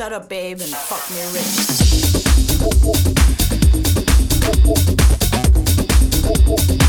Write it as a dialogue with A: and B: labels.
A: Shut up, babe, and fuck me rich.